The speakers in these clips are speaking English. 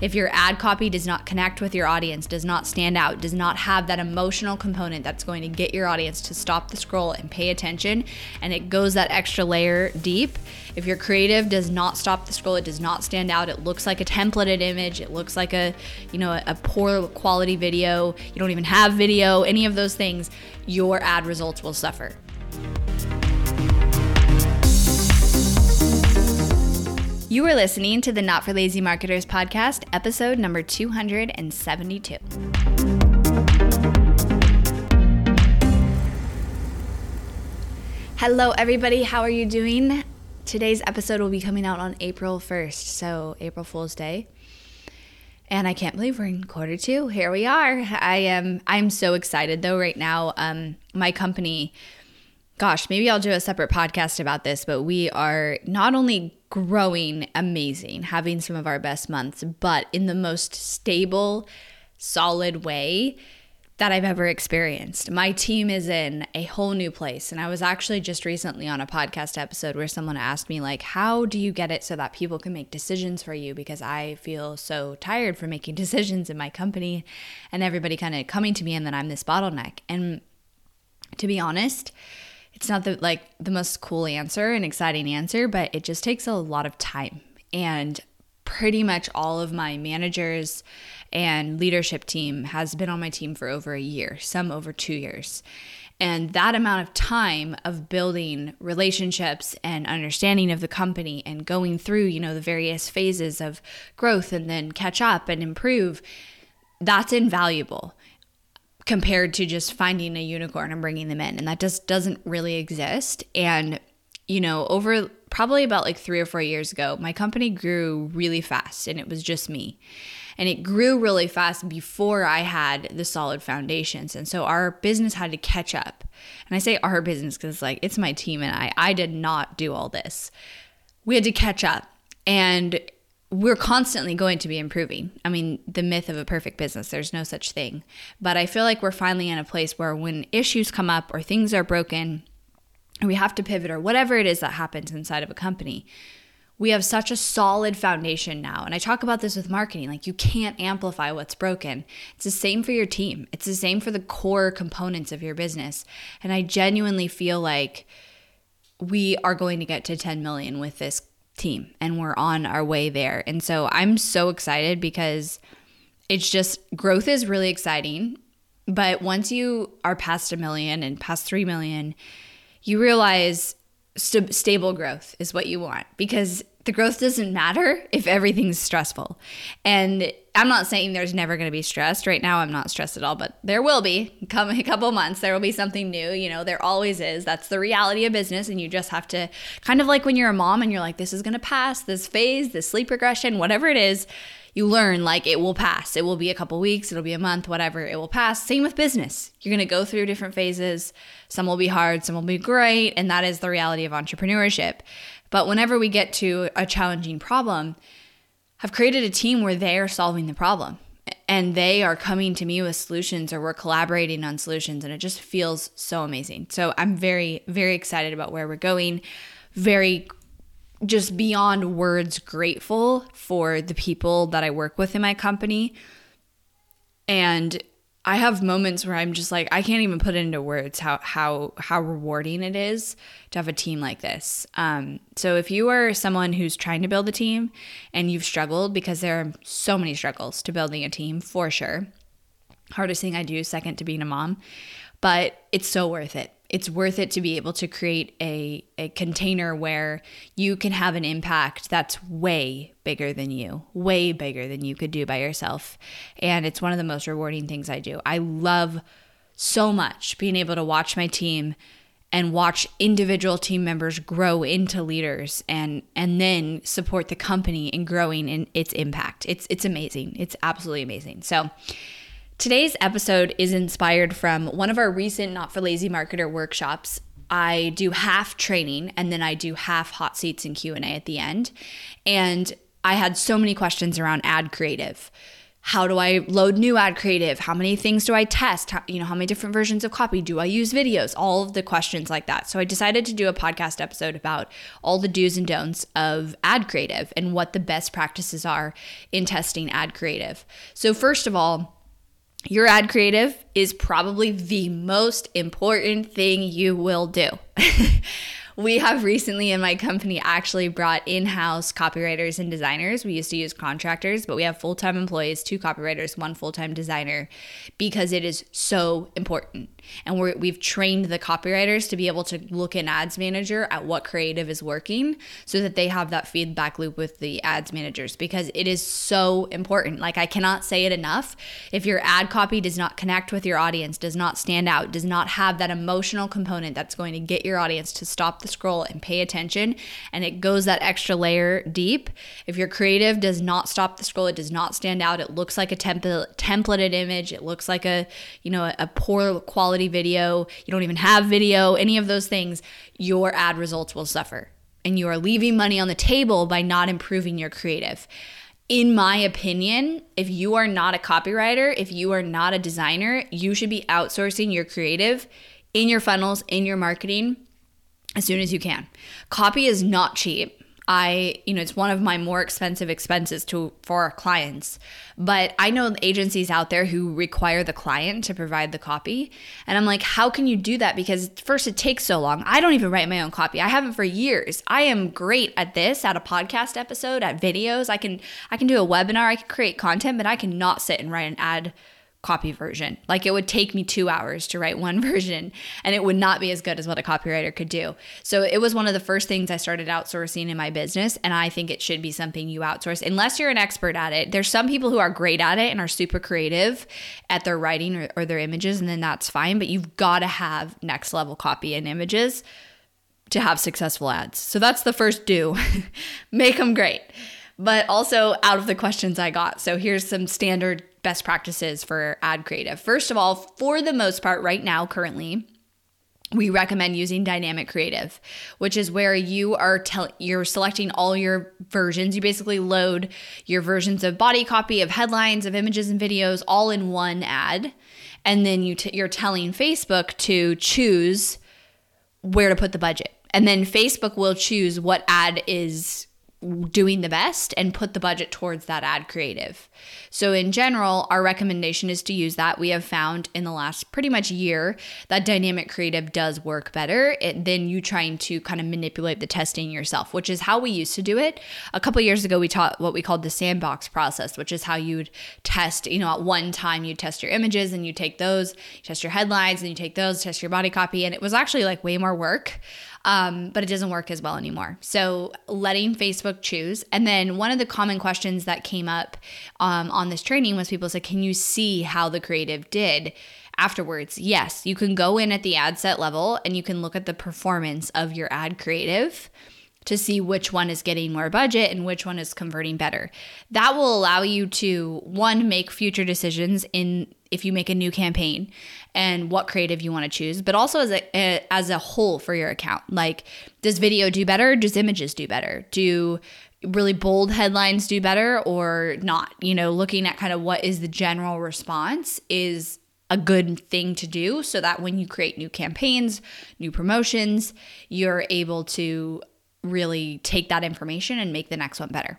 If your ad copy does not connect with your audience, does not stand out, does not have that emotional component that's going to get your audience to stop the scroll and pay attention, and it goes that extra layer deep, if your creative does not stop the scroll, it does not stand out, it looks like a templated image, it looks like a, you know, a, poor quality video, you don't even have video, any of those things, your ad results will suffer. You are listening to the Not for Lazy Marketers podcast, episode number 272. Hello, everybody. How are you doing? Today's episode will be coming out on April 1st, so April Fool's Day. And I can't believe we're in quarter two. Here we are. I am I'm so excited though right now. Um my company gosh, maybe I'll do a separate podcast about this, but we are not only growing amazing, having some of our best months, but in the most stable, solid way that I've ever experienced. My team is in a whole new place. And I was actually just recently on a podcast episode where someone asked me, like, how do you get it so that people can make decisions for you? Because I feel so tired from making decisions in my company and everybody kind of coming to me, and then I'm this bottleneck. And to be honest, it's not the like the most cool answer and exciting answer, but it just takes a lot of time. And pretty much all of my managers and leadership team has been on my team for over a year, some over 2 years. And that amount of time of building relationships and understanding of the company and going through, you know, the various phases of growth and then catch up and improve, that's invaluable compared to just finding a unicorn and bringing them in. And that just doesn't really exist. And, you know, over probably about like three or four years ago, my company grew really fast and it was just me. And it grew really fast before I had the solid foundations. And so our business had to catch up. And I say our business because like it's my team and I. I did not do all this. We had to catch up. And we're constantly going to be improving. I mean, the myth of a perfect business, there's no such thing. But I feel like we're finally in a place where when issues come up or things are broken, we have to pivot or whatever it is that happens inside of a company, we have such a solid foundation now. And I talk about this with marketing like, you can't amplify what's broken. It's the same for your team, it's the same for the core components of your business. And I genuinely feel like we are going to get to 10 million with this team and we're on our way there. And so I'm so excited because it's just growth is really exciting. But once you are past a million and past 3 million, you realize st- stable growth is what you want because the growth doesn't matter if everything's stressful. And I'm not saying there's never going to be stress. Right now, I'm not stressed at all, but there will be. Come a couple months, there will be something new. You know, there always is. That's the reality of business. And you just have to kind of like when you're a mom and you're like, this is going to pass, this phase, this sleep regression, whatever it is, you learn like it will pass. It will be a couple weeks, it'll be a month, whatever, it will pass. Same with business. You're going to go through different phases. Some will be hard, some will be great. And that is the reality of entrepreneurship. But whenever we get to a challenging problem, I've created a team where they are solving the problem and they are coming to me with solutions or we're collaborating on solutions and it just feels so amazing. So I'm very very excited about where we're going. Very just beyond words grateful for the people that I work with in my company. And I have moments where I'm just like I can't even put into words how how how rewarding it is to have a team like this. Um, so if you are someone who's trying to build a team and you've struggled because there are so many struggles to building a team for sure. Hardest thing I do second to being a mom, but it's so worth it it's worth it to be able to create a, a container where you can have an impact that's way bigger than you, way bigger than you could do by yourself. And it's one of the most rewarding things I do. I love so much being able to watch my team and watch individual team members grow into leaders and and then support the company in growing in its impact. It's it's amazing. It's absolutely amazing. So Today's episode is inspired from one of our recent Not for Lazy Marketer workshops. I do half training and then I do half hot seats and Q&A at the end. And I had so many questions around ad creative. how do I load new ad creative? How many things do I test? How, you know, how many different versions of copy do I use videos? All of the questions like that. So I decided to do a podcast episode about all the do's and don'ts of ad creative and what the best practices are in testing ad creative. So first of all, your ad creative is probably the most important thing you will do. we have recently in my company actually brought in-house copywriters and designers. We used to use contractors, but we have full-time employees, two copywriters, one full-time designer because it is so important. And we have trained the copywriters to be able to look in ads manager at what creative is working so that they have that feedback loop with the ads managers because it is so important. Like I cannot say it enough. If your ad copy does not connect with your audience, does not stand out, does not have that emotional component that's going to get your audience to stop the scroll and pay attention and it goes that extra layer deep. If your creative does not stop the scroll, it does not stand out, it looks like a template templated image, it looks like a, you know, a poor quality video, you don't even have video, any of those things, your ad results will suffer. And you are leaving money on the table by not improving your creative in my opinion, if you are not a copywriter, if you are not a designer, you should be outsourcing your creative in your funnels, in your marketing as soon as you can. Copy is not cheap. I, you know, it's one of my more expensive expenses to for our clients. But I know agencies out there who require the client to provide the copy. And I'm like, how can you do that? Because first it takes so long. I don't even write my own copy. I haven't for years. I am great at this, at a podcast episode, at videos. I can I can do a webinar, I can create content, but I cannot sit and write an ad copy version. Like it would take me two hours to write one version and it would not be as good as what a copywriter could do. So it was one of the first things I started outsourcing in my business. And I think it should be something you outsource unless you're an expert at it. There's some people who are great at it and are super creative at their writing or, or their images, and then that's fine. But you've got to have next level copy and images to have successful ads. So that's the first do make them great. But also out of the questions I got. So here's some standard best practices for ad creative. First of all, for the most part, right now, currently, we recommend using dynamic creative which is where you are tell- you're selecting all your versions. You basically load your versions of body copy of headlines of images and videos all in one ad. And then you t- you're telling facebook to choose where to put the budget. And then facebook will choose what ad is doing the best and put the budget towards that ad creative. So, in general, our recommendation is to use that. We have found in the last pretty much year that dynamic creative does work better than you trying to kind of manipulate the testing yourself, which is how we used to do it. A couple years ago, we taught what we called the sandbox process, which is how you'd test, you know, at one time you test your images and you take those, you test your headlines and you take those, test your body copy. And it was actually like way more work um, but it doesn't work as well anymore. So letting Facebook choose. And then one of the common questions that came up um, on this training was people said, Can you see how the creative did? Afterwards, yes, you can go in at the ad set level and you can look at the performance of your ad creative to see which one is getting more budget and which one is converting better. That will allow you to one make future decisions in if you make a new campaign and what creative you want to choose, but also as a eh, as a whole for your account. Like does video do better? Does images do better? Do really bold headlines do better or not? You know, looking at kind of what is the general response is a good thing to do so that when you create new campaigns, new promotions, you're able to really take that information and make the next one better.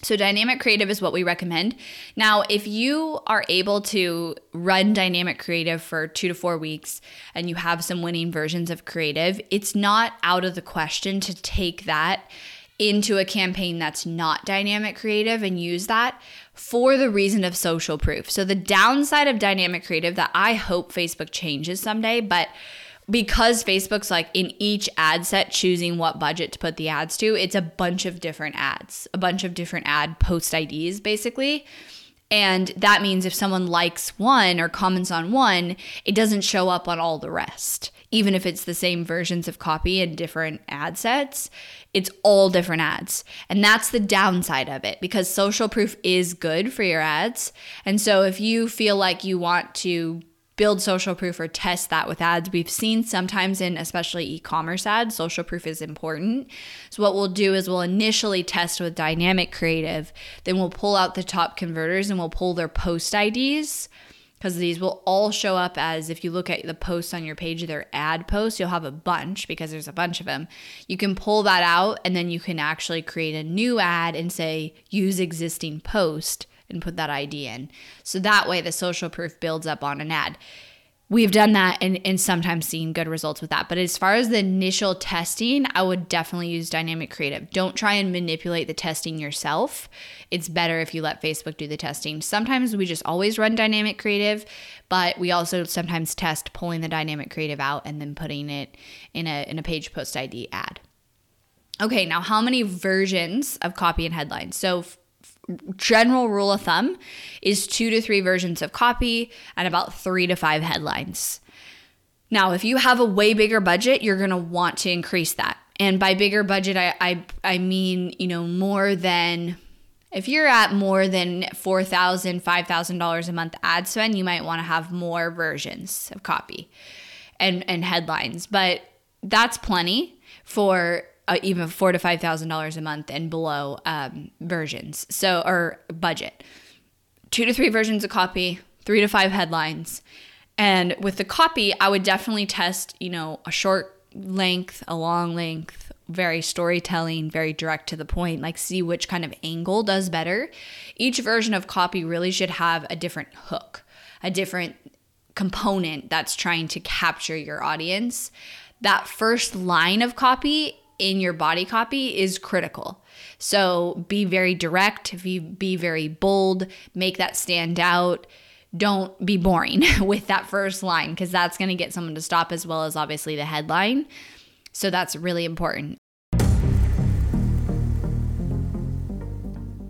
So, dynamic creative is what we recommend. Now, if you are able to run dynamic creative for two to four weeks and you have some winning versions of creative, it's not out of the question to take that into a campaign that's not dynamic creative and use that for the reason of social proof. So, the downside of dynamic creative that I hope Facebook changes someday, but because Facebook's like in each ad set choosing what budget to put the ads to, it's a bunch of different ads, a bunch of different ad post IDs basically. And that means if someone likes one or comments on one, it doesn't show up on all the rest. Even if it's the same versions of copy and different ad sets, it's all different ads. And that's the downside of it because social proof is good for your ads. And so if you feel like you want to build social proof or test that with ads. We've seen sometimes in especially e-commerce ads, social proof is important. So what we'll do is we'll initially test with dynamic creative, then we'll pull out the top converters and we'll pull their post IDs because these will all show up as if you look at the posts on your page, their ad posts, you'll have a bunch because there's a bunch of them. You can pull that out and then you can actually create a new ad and say use existing post and put that ID in. So that way the social proof builds up on an ad. We've done that and, and sometimes seen good results with that. But as far as the initial testing, I would definitely use dynamic creative. Don't try and manipulate the testing yourself. It's better if you let Facebook do the testing. Sometimes we just always run dynamic creative, but we also sometimes test pulling the dynamic creative out and then putting it in a in a page post ID ad. Okay, now how many versions of copy and headlines? So general rule of thumb is two to three versions of copy and about three to five headlines. Now, if you have a way bigger budget, you're going to want to increase that. And by bigger budget, I, I, I mean, you know, more than if you're at more than $4,000, $5,000 a month ad spend, you might want to have more versions of copy and, and headlines. But that's plenty for uh, even four to five thousand dollars a month and below um, versions. So or budget, two to three versions of copy, three to five headlines, and with the copy, I would definitely test. You know, a short length, a long length, very storytelling, very direct to the point, like see which kind of angle does better. Each version of copy really should have a different hook, a different component that's trying to capture your audience. That first line of copy in your body copy is critical. So be very direct, be, be very bold, make that stand out. Don't be boring with that first line because that's going to get someone to stop as well as obviously the headline. So that's really important.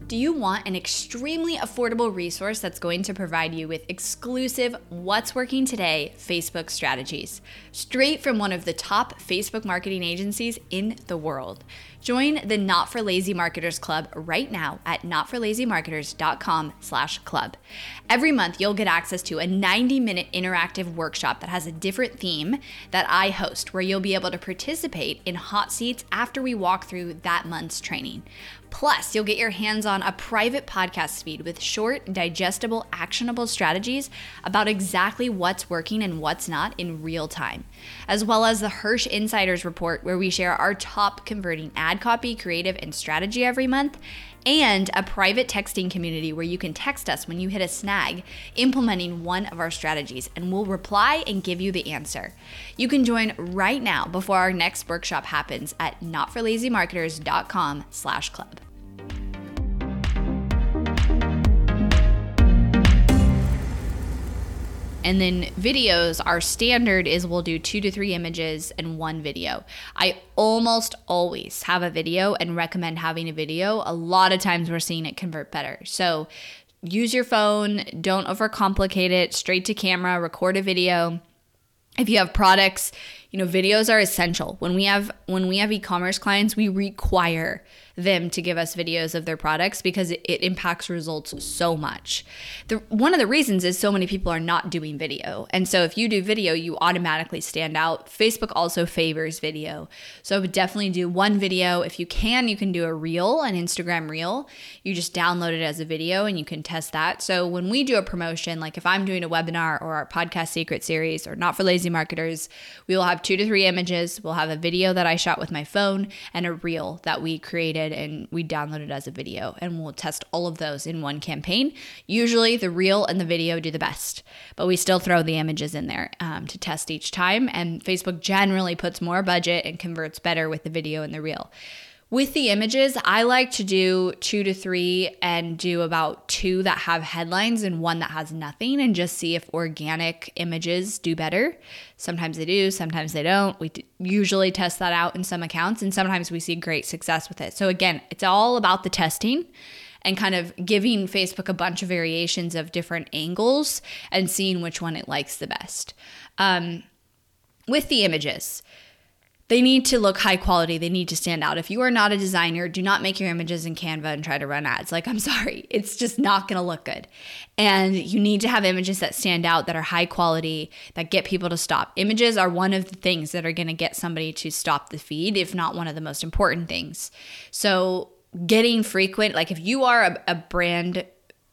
Do you want an extremely affordable resource that's going to provide you with exclusive What's Working Today Facebook strategies, straight from one of the top Facebook marketing agencies in the world? Join the Not for Lazy Marketers Club right now at notforlazymarketers.com/club. Every month you'll get access to a 90-minute interactive workshop that has a different theme that I host where you'll be able to participate in hot seats after we walk through that month's training. Plus, you'll get your hands on a private podcast feed with short, digestible, actionable strategies about exactly what's working and what's not in real time, as well as the Hirsh Insiders Report, where we share our top converting ad copy, creative, and strategy every month, and a private texting community where you can text us when you hit a snag implementing one of our strategies and we'll reply and give you the answer. You can join right now before our next workshop happens at notforlazymarketers.com slash club. And then videos, our standard is we'll do two to three images and one video. I almost always have a video and recommend having a video. A lot of times we're seeing it convert better. So use your phone, don't overcomplicate it, straight to camera, record a video. If you have products, you know, videos are essential. When we have when we have e-commerce clients, we require them to give us videos of their products because it, it impacts results so much. The, one of the reasons is so many people are not doing video. And so if you do video, you automatically stand out. Facebook also favors video. So I would definitely do one video. If you can, you can do a reel, an Instagram reel. You just download it as a video and you can test that. So when we do a promotion, like if I'm doing a webinar or our podcast secret series or not for lazy marketers, we will have two to three images. We'll have a video that I shot with my phone and a reel that we created and we downloaded as a video. And we'll test all of those in one campaign. Usually the reel and the video do the best, but we still throw the images in there um, to test each time. And Facebook generally puts more budget and converts better with the video and the reel. With the images, I like to do two to three and do about two that have headlines and one that has nothing and just see if organic images do better. Sometimes they do, sometimes they don't. We usually test that out in some accounts and sometimes we see great success with it. So, again, it's all about the testing and kind of giving Facebook a bunch of variations of different angles and seeing which one it likes the best. Um, with the images, they need to look high quality. They need to stand out. If you are not a designer, do not make your images in Canva and try to run ads. Like, I'm sorry, it's just not going to look good. And you need to have images that stand out, that are high quality, that get people to stop. Images are one of the things that are going to get somebody to stop the feed, if not one of the most important things. So, getting frequent, like if you are a, a brand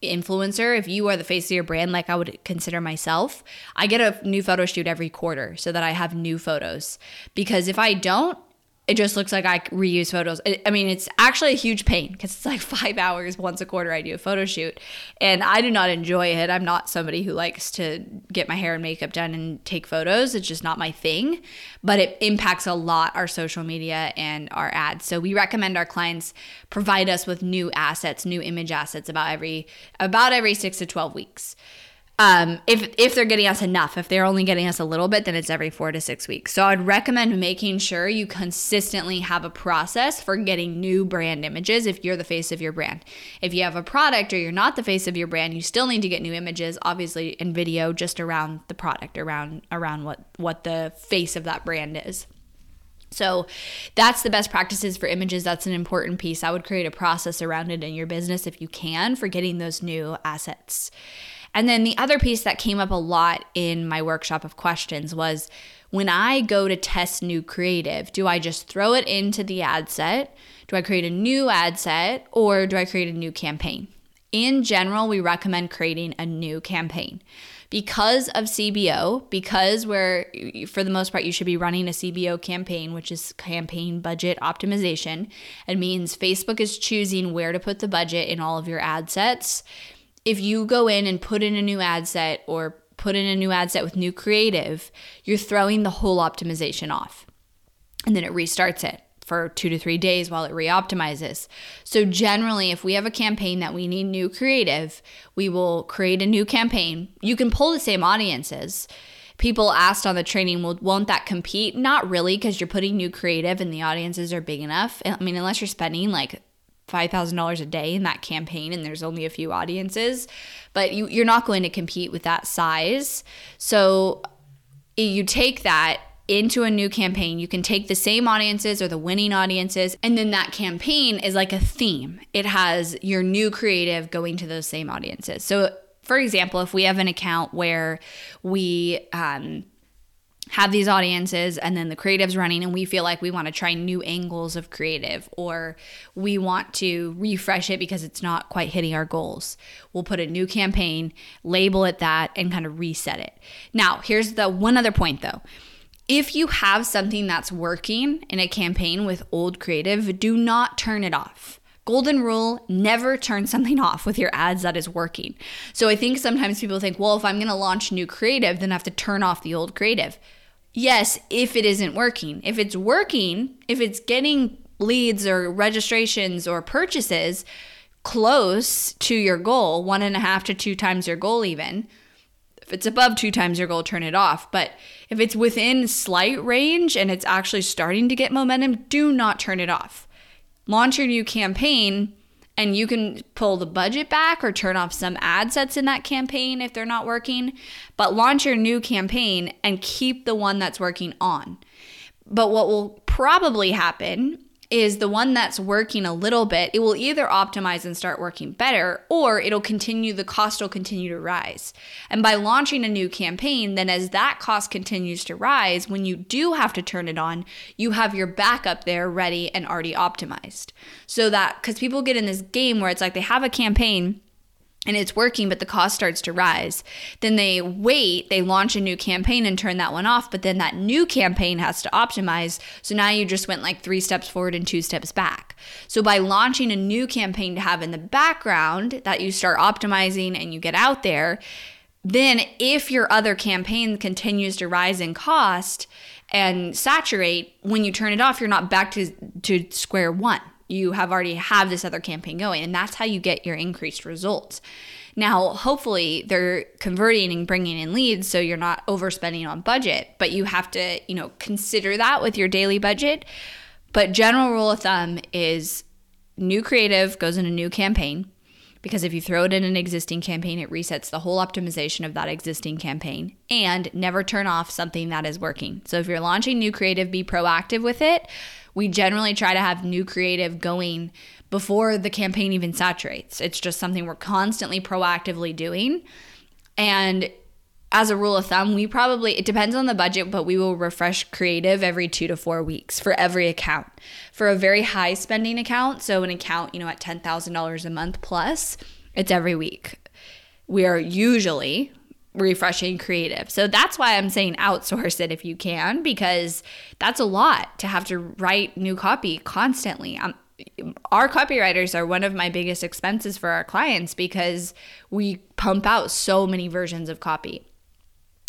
influencer, if you are the face of your brand, like I would consider myself, I get a new photo shoot every quarter so that I have new photos. Because if I don't, it just looks like I reuse photos. I mean, it's actually a huge pain because it's like five hours once a quarter I do a photo shoot. And I do not enjoy it. I'm not somebody who likes to get my hair and makeup done and take photos. It's just not my thing. But it impacts a lot our social media and our ads. So we recommend our clients provide us with new assets, new image assets about every about every six to 12 weeks um, if if they're getting us enough, if they're only getting us a little bit, then it's every four to six weeks. So I'd recommend making sure you consistently have a process for getting new brand images if you're the face of your brand. If you have a product or you're not the face of your brand, you still need to get new images, obviously in video, just around the product, around around what what the face of that brand is. So that's the best practices for images. That's an important piece. I would create a process around it in your business if you can for getting those new assets. And then the other piece that came up a lot in my workshop of questions was when I go to test new creative, do I just throw it into the ad set? Do I create a new ad set or do I create a new campaign? In general, we recommend creating a new campaign. Because of CBO, because we're, for the most part, you should be running a CBO campaign, which is campaign budget optimization. It means Facebook is choosing where to put the budget in all of your ad sets if you go in and put in a new ad set or put in a new ad set with new creative, you're throwing the whole optimization off. And then it restarts it for two to three days while it reoptimizes. So, generally, if we have a campaign that we need new creative, we will create a new campaign. You can pull the same audiences. People asked on the training, well, won't that compete? Not really, because you're putting new creative and the audiences are big enough. I mean, unless you're spending like $5,000 a day in that campaign and there's only a few audiences, but you, you're not going to compete with that size. So you take that into a new campaign. You can take the same audiences or the winning audiences, and then that campaign is like a theme. It has your new creative going to those same audiences. So, for example, if we have an account where we, um, have these audiences and then the creative's running and we feel like we want to try new angles of creative or we want to refresh it because it's not quite hitting our goals. We'll put a new campaign, label it that and kind of reset it. Now, here's the one other point though. If you have something that's working in a campaign with old creative, do not turn it off. Golden rule never turn something off with your ads that is working. So I think sometimes people think, well, if I'm going to launch new creative, then I have to turn off the old creative yes, if it isn't working. If it's working, if it's getting leads or registrations or purchases close to your goal, one and a half to two times your goal, even. If it's above two times your goal, turn it off. But if it's within slight range and it's actually starting to get momentum, do not turn it off. Launch your new campaign and you can pull the budget back or turn off some ad sets in that campaign if they're not working, but launch your new campaign and keep the one that's working on. But what will probably happen is the one that's working a little bit, it will either optimize and start working better, or it'll continue, the cost will continue to rise. And by launching a new campaign, then as that cost continues to rise, when you do have to turn it on, you have your backup there ready and already optimized. So that, because people get in this game where it's like they have a campaign and it's working, but the cost starts to rise. Then they wait, they launch a new campaign and turn that one off, but then that new campaign has to optimize. So now you just went like three steps forward and two steps back. So by launching a new campaign to have in the background that you start optimizing and you get out there, then if your other campaign continues to rise in cost and saturate, when you turn it off, you're not back to, to square one you have already have this other campaign going and that's how you get your increased results now hopefully they're converting and bringing in leads so you're not overspending on budget but you have to you know consider that with your daily budget but general rule of thumb is new creative goes in a new campaign because if you throw it in an existing campaign, it resets the whole optimization of that existing campaign. And never turn off something that is working. So if you're launching new creative, be proactive with it. We generally try to have new creative going before the campaign even saturates. It's just something we're constantly proactively doing. And as a rule of thumb, we probably, it depends on the budget, but we will refresh creative every two to four weeks for every account. For a very high spending account, so an account, you know, at $10,000 a month plus, it's every week. We are usually refreshing creative. So that's why I'm saying outsource it if you can, because that's a lot to have to write new copy constantly. Um, our copywriters are one of my biggest expenses for our clients because we pump out so many versions of copy.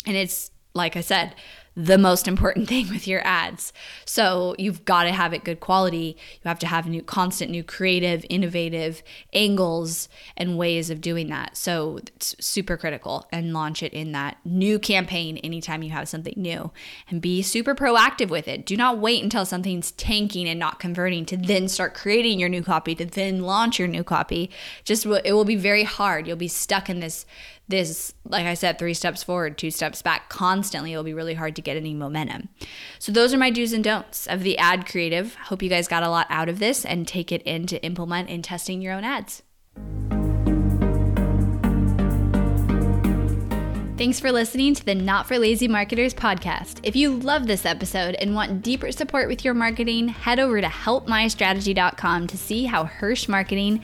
And it's, like I said, the most important thing with your ads. So you've got to have it good quality. You have to have new, constant, new creative, innovative angles and ways of doing that. So it's super critical and launch it in that new campaign anytime you have something new and be super proactive with it. Do not wait until something's tanking and not converting to then start creating your new copy, to then launch your new copy. Just it will be very hard. You'll be stuck in this this, like I said, three steps forward, two steps back constantly, it'll be really hard to get any momentum. So, those are my do's and don'ts of the ad creative. Hope you guys got a lot out of this and take it in to implement in testing your own ads. Thanks for listening to the Not for Lazy Marketers podcast. If you love this episode and want deeper support with your marketing, head over to helpmystrategy.com to see how Hirsh Marketing